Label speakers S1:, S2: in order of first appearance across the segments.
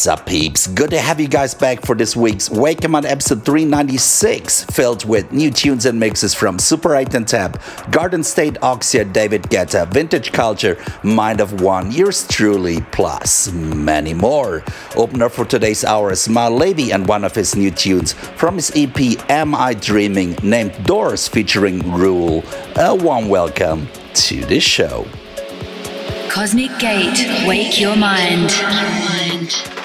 S1: What's up, peeps? Good to have you guys back for this week's Wake 'em on episode 396, filled with new tunes and mixes from Super 8 and Tab, Garden State Oxia, David Guetta, Vintage Culture, Mind of One, yours truly, plus many more. Opener for today's hour is Mal Levy and one of his new tunes from his EP Am I Dreaming, named Doors featuring Rule. A warm welcome to the show.
S2: Cosmic Gate. Wake Your Mind.
S3: Am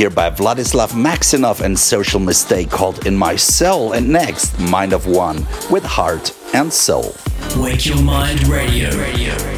S1: here by Vladislav Maximov and Social Mistake called In My Soul. And next, Mind of One with Heart and Soul.
S4: Wake Your Mind Radio. Radio.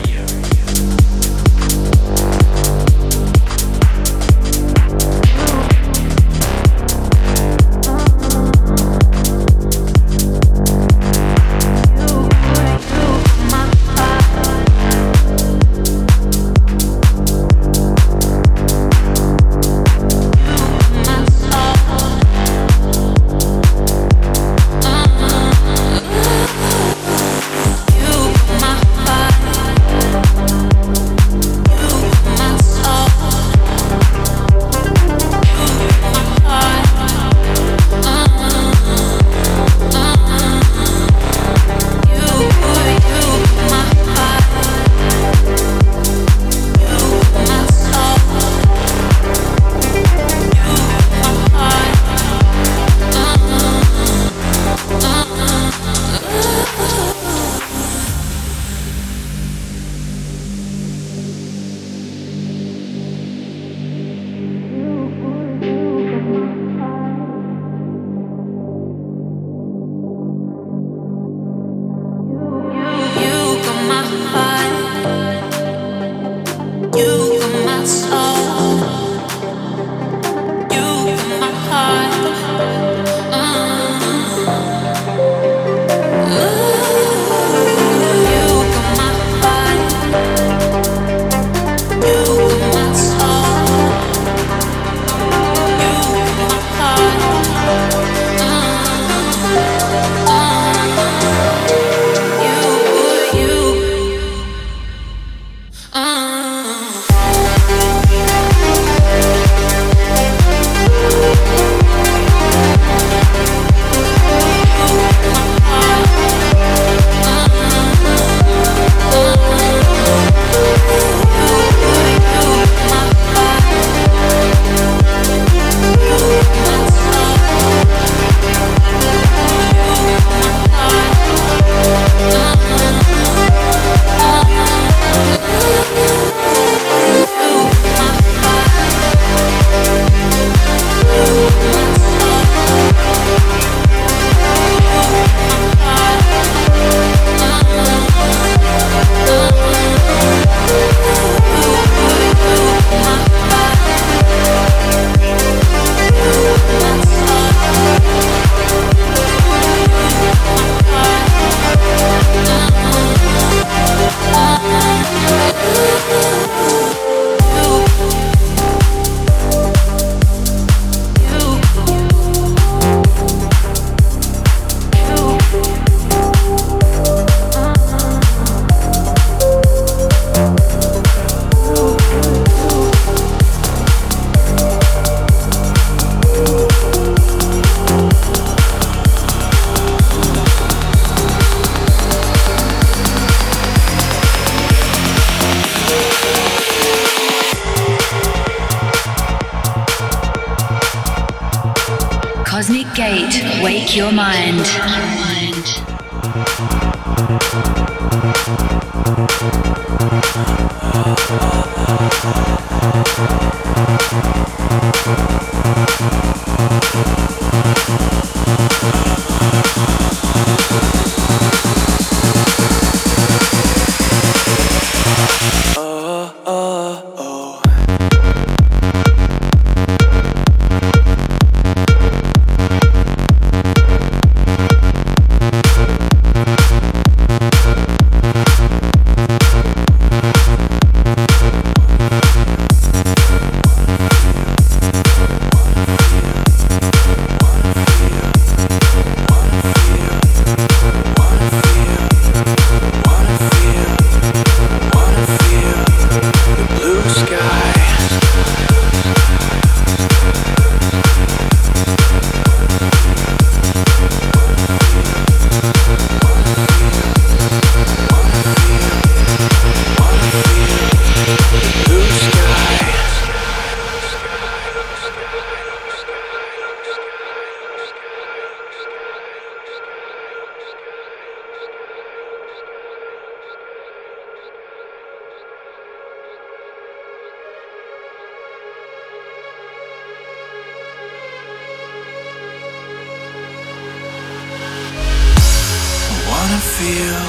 S5: Feel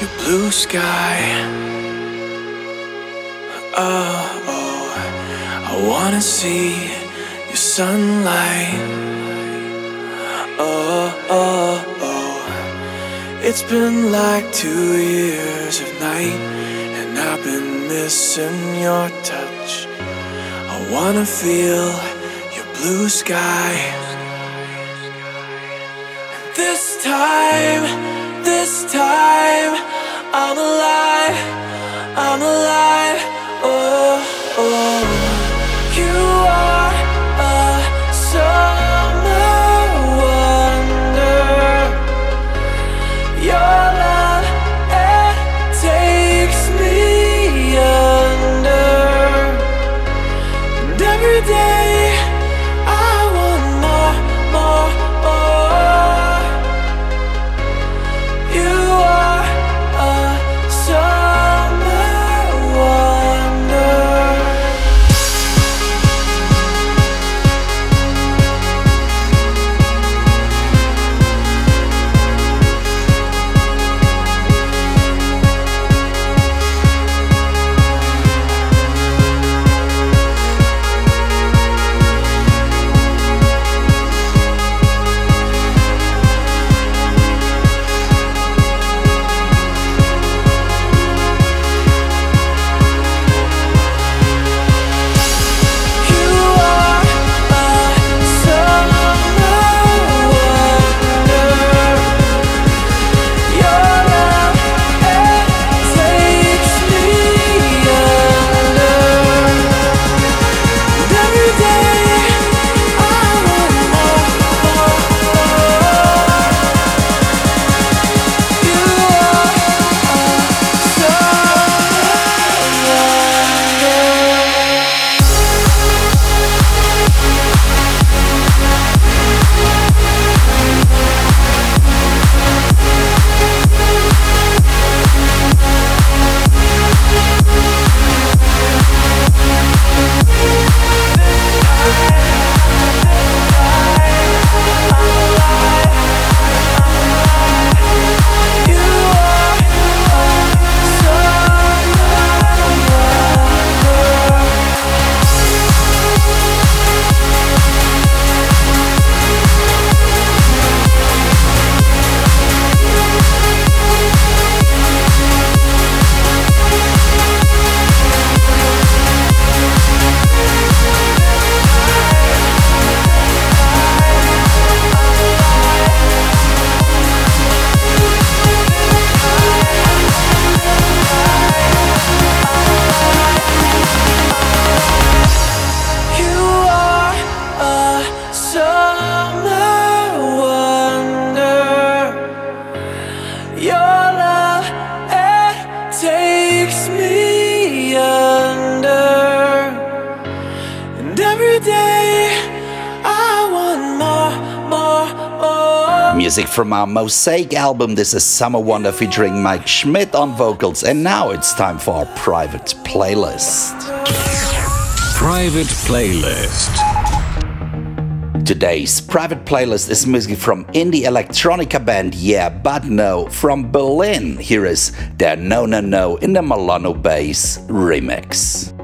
S5: your blue sky. Oh, oh, I wanna see your sunlight. Oh, oh, oh, it's been like two years of night, and I've been missing your touch. I wanna feel your blue sky. This time, this time, I'm alive, I'm alive.
S1: From our Mosaiiic album. This is Summer Wonder featuring Mike Schmidt on vocals. And now it's time for our private playlist.
S6: Private playlist.
S1: Today's private playlist is music from indie electronica band Yeah But No from Berlin. Here is their No No No in the Milano bass remix.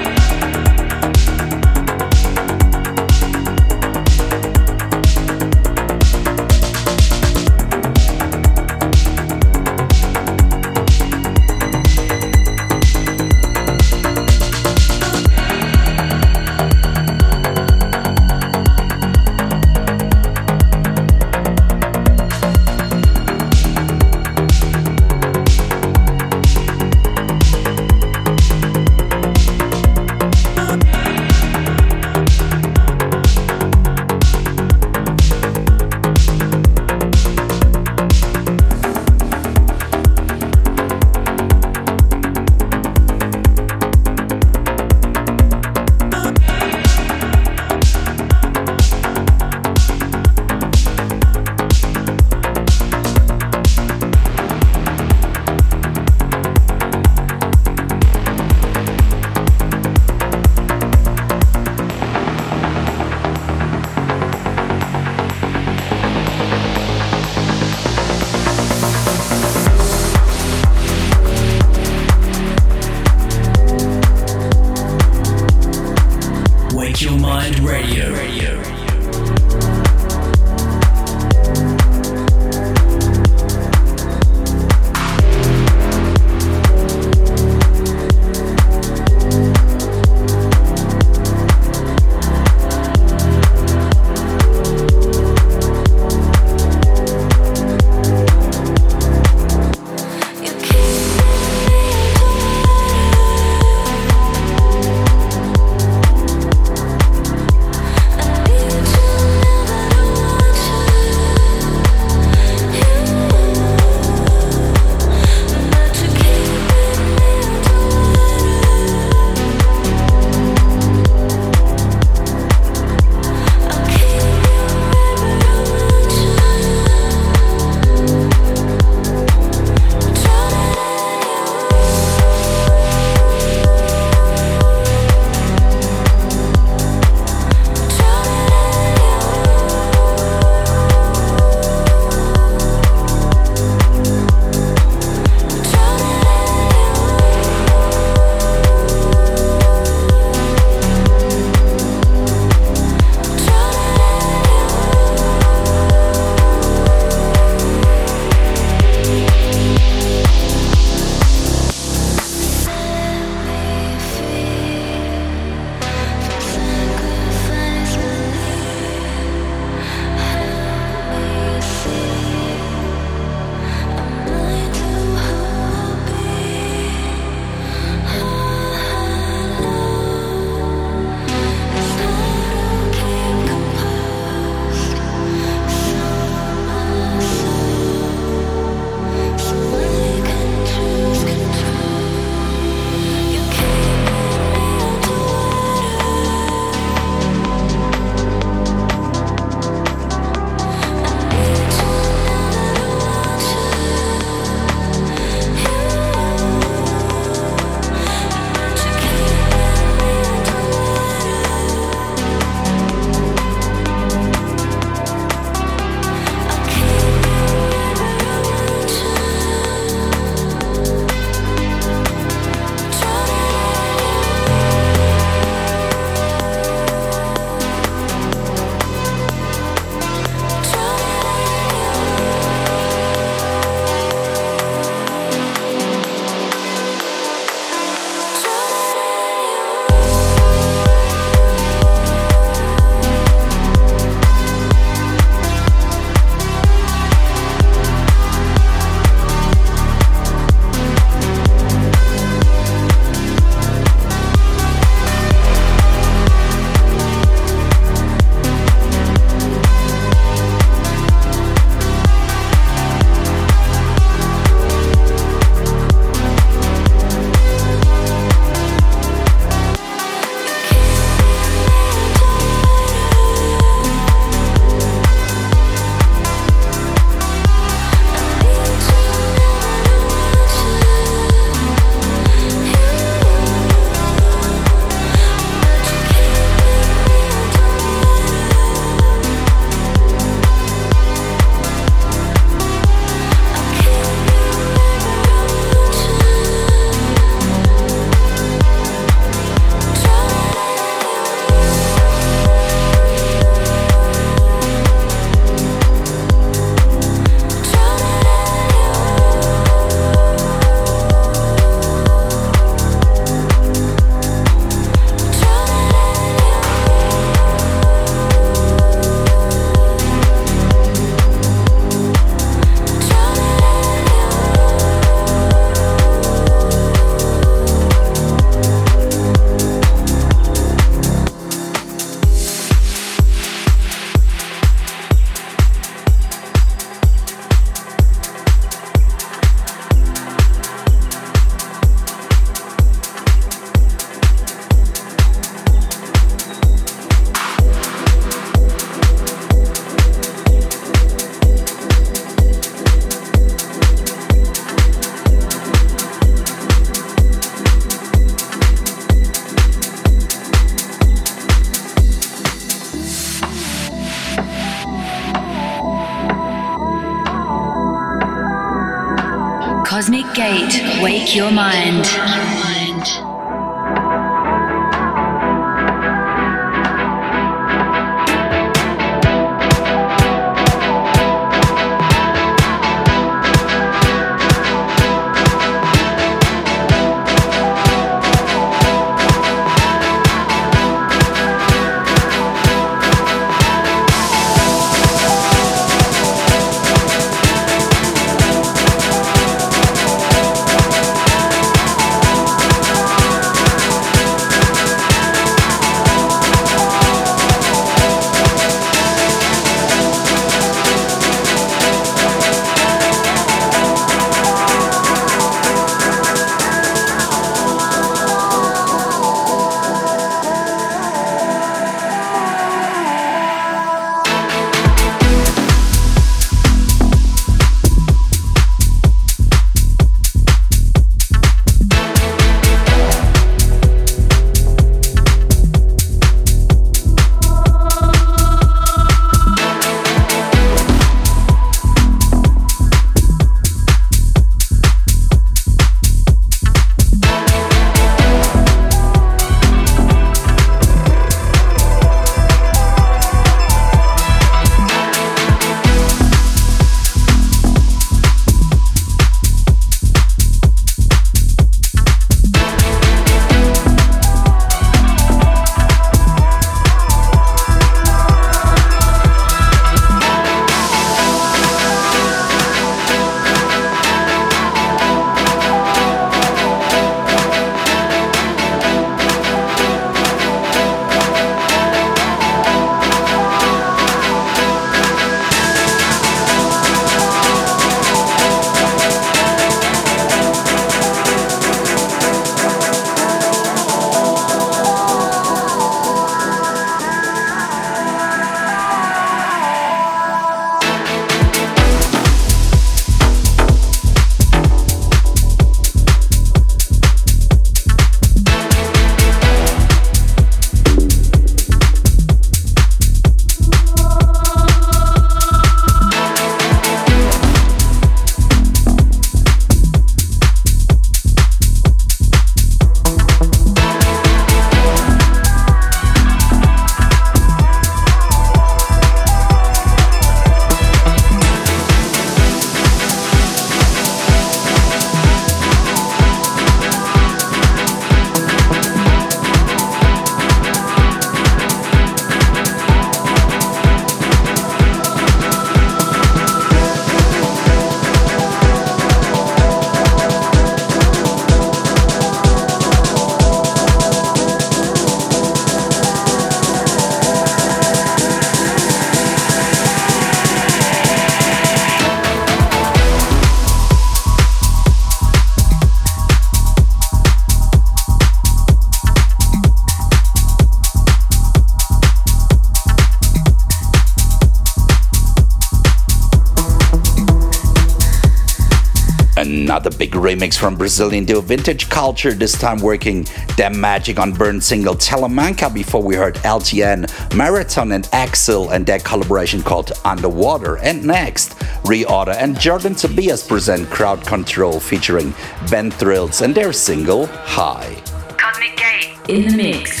S1: Remix from Brazilian duo Vintage Culture, this time working their magic on Burn single Telemanca before we heard LTN, Marathon and Axel and their collaboration called Underwater. And next, Reorder and Jordan Tobias present Crowd Control featuring Ben Thrills and their single High.
S4: Cosmic Gate in the mix.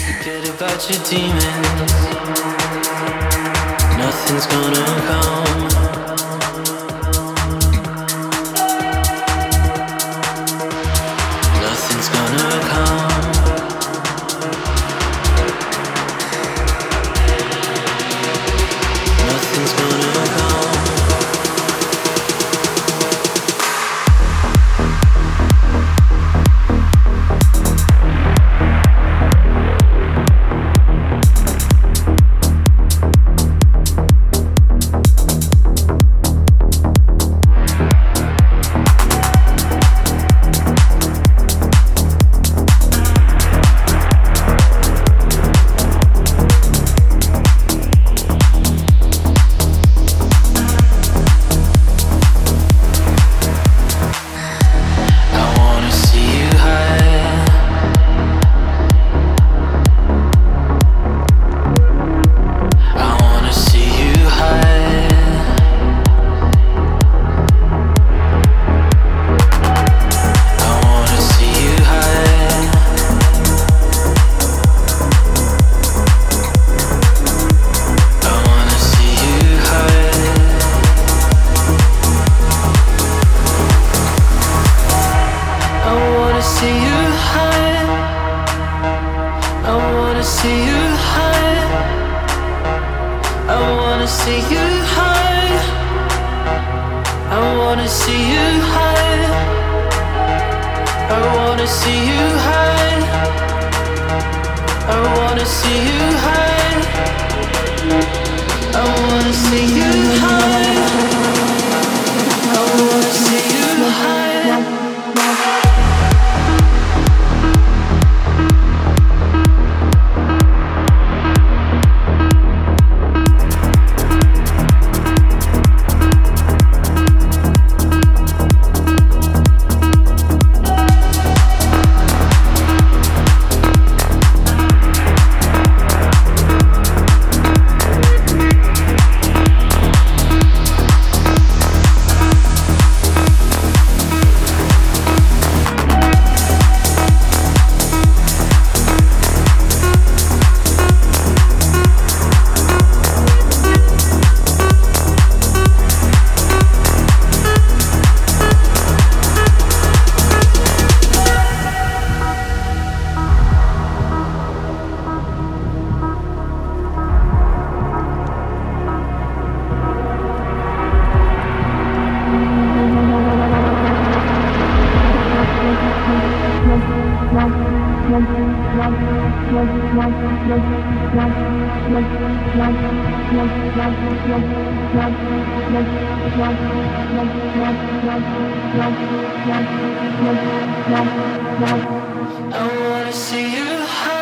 S4: Nothing's gonna come.
S1: I wanna see you high.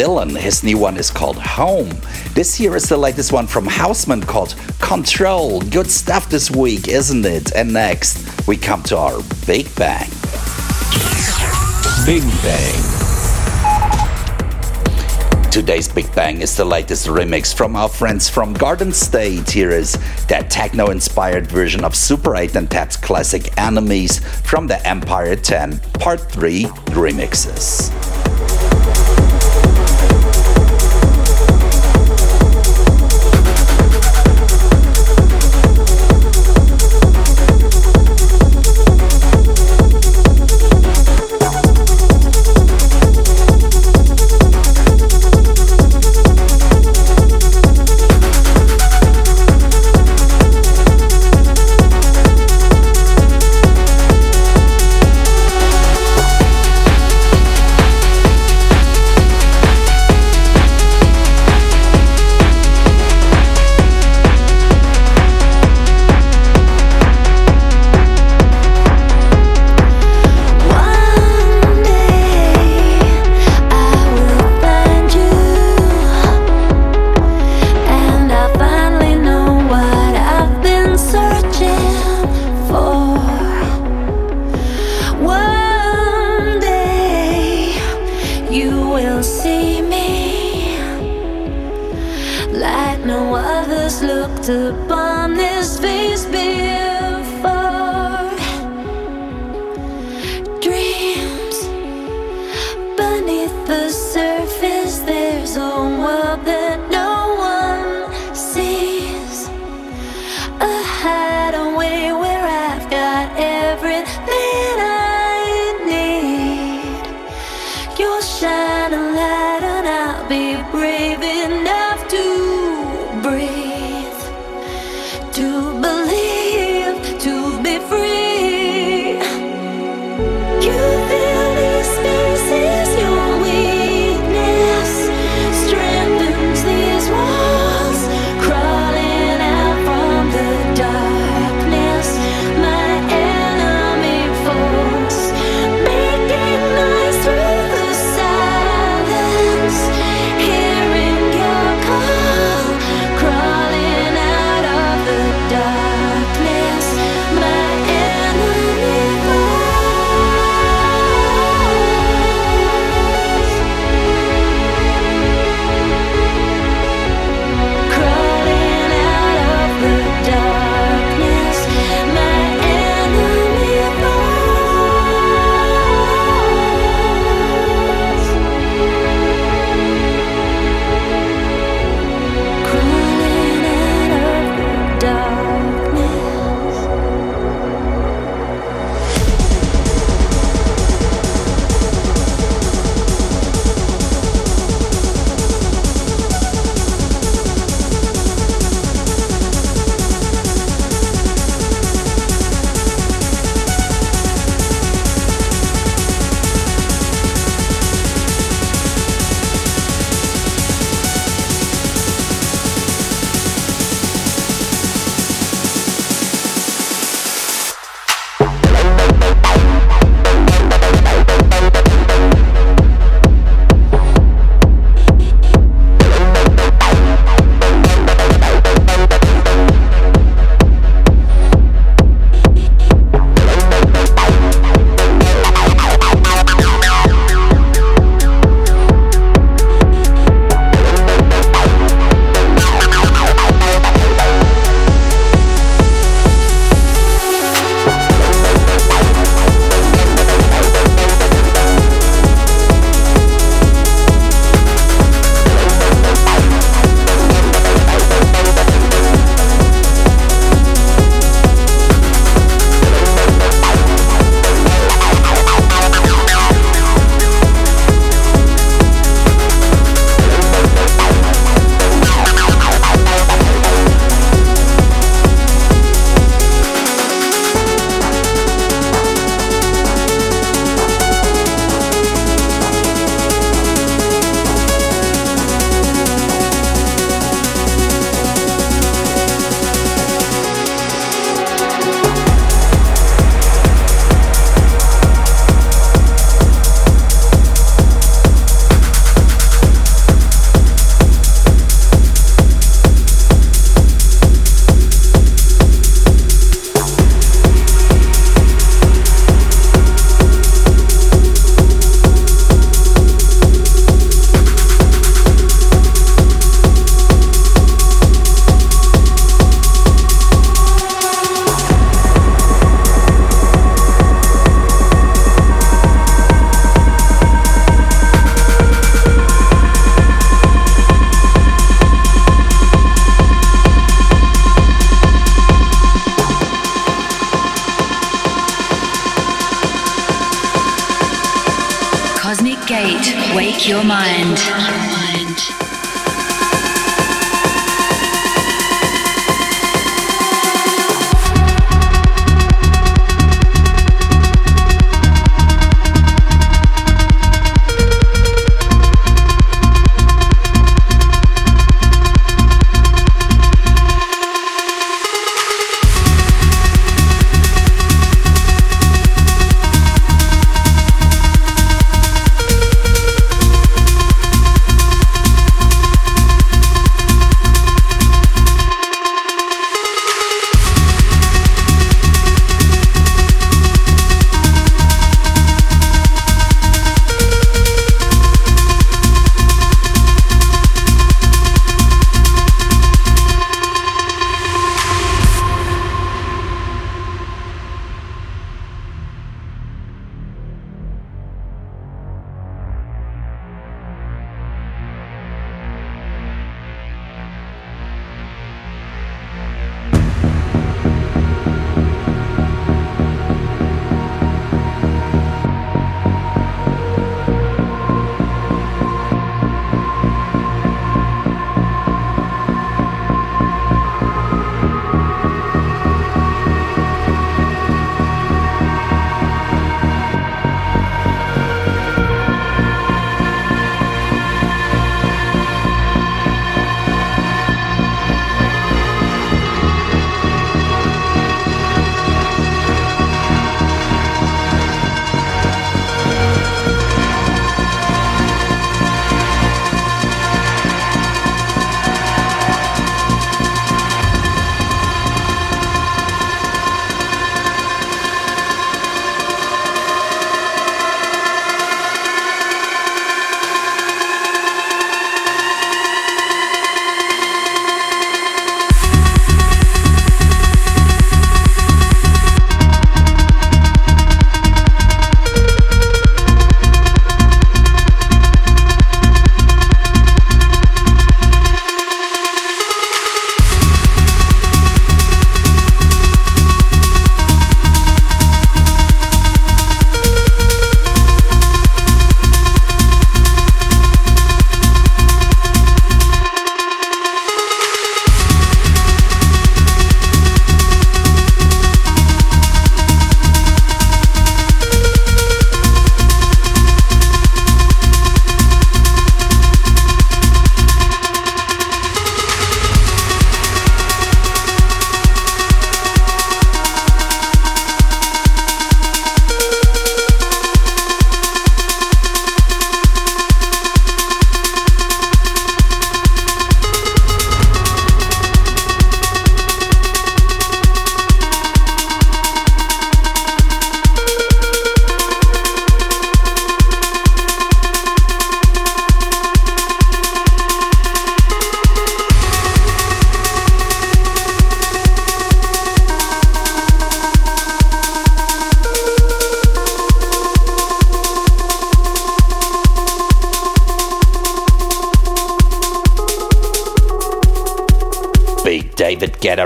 S1: Dylan. His new one is called Home. This here is the latest one from Houseman called Control. Good stuff this week, isn't it? And next, we come to our Big Bang.
S6: Big Bang.
S1: Today's Big Bang is the latest remix from our friends from Garden State. Here is that techno inspired version of Super 8 and Tab's classic Enemies from the Empire 10 Part 3 remixes.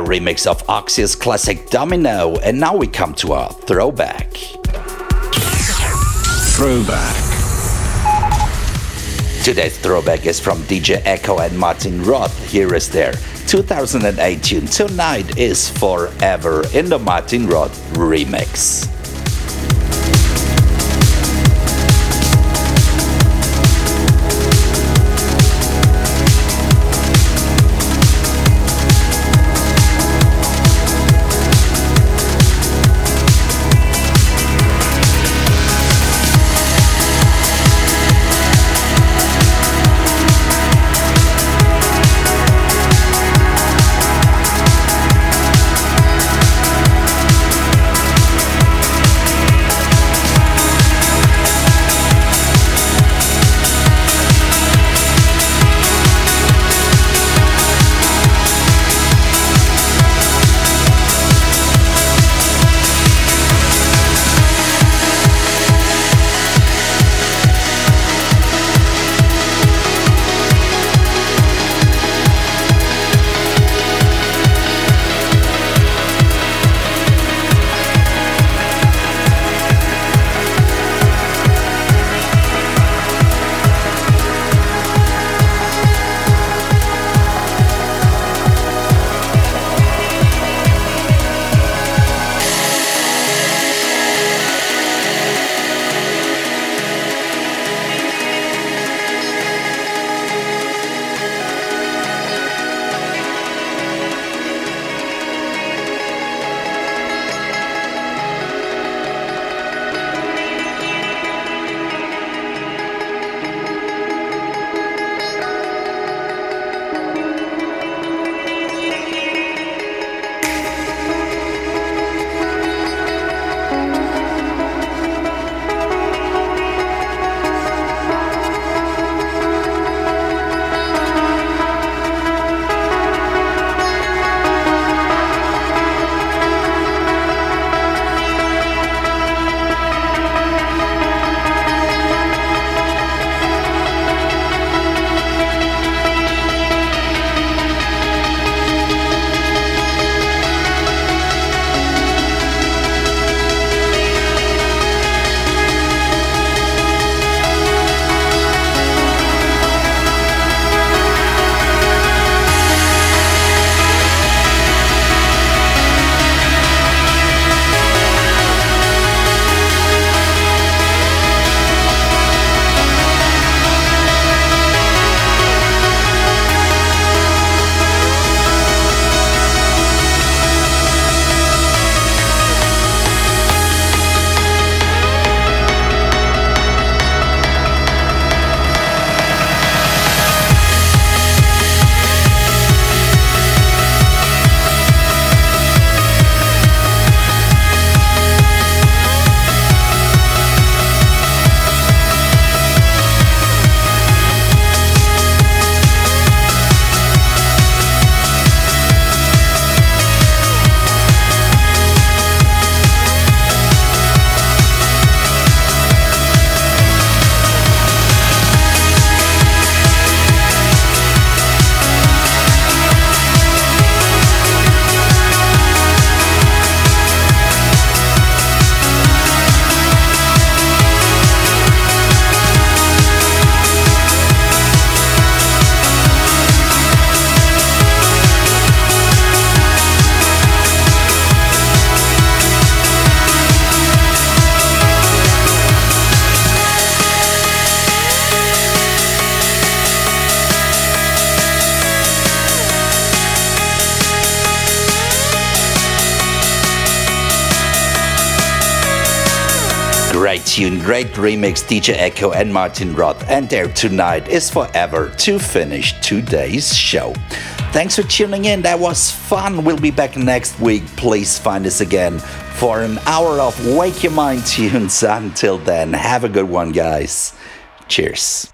S1: Remix of Oxia's classic Domino, and now we come to our throwback.
S6: Throwback.
S1: Today's throwback is from DJ Echo and Martin Roth. Here is their 2018. Tonight is Forever in the Martin Roth remix. Great remix, DJ Echo and Martin Roth. And there tonight is forever to finish today's show. Thanks for tuning in. That was fun. We'll be back next week. Please find us again for an hour of Wake Your Mind tunes. Until then, have a good one, guys. Cheers.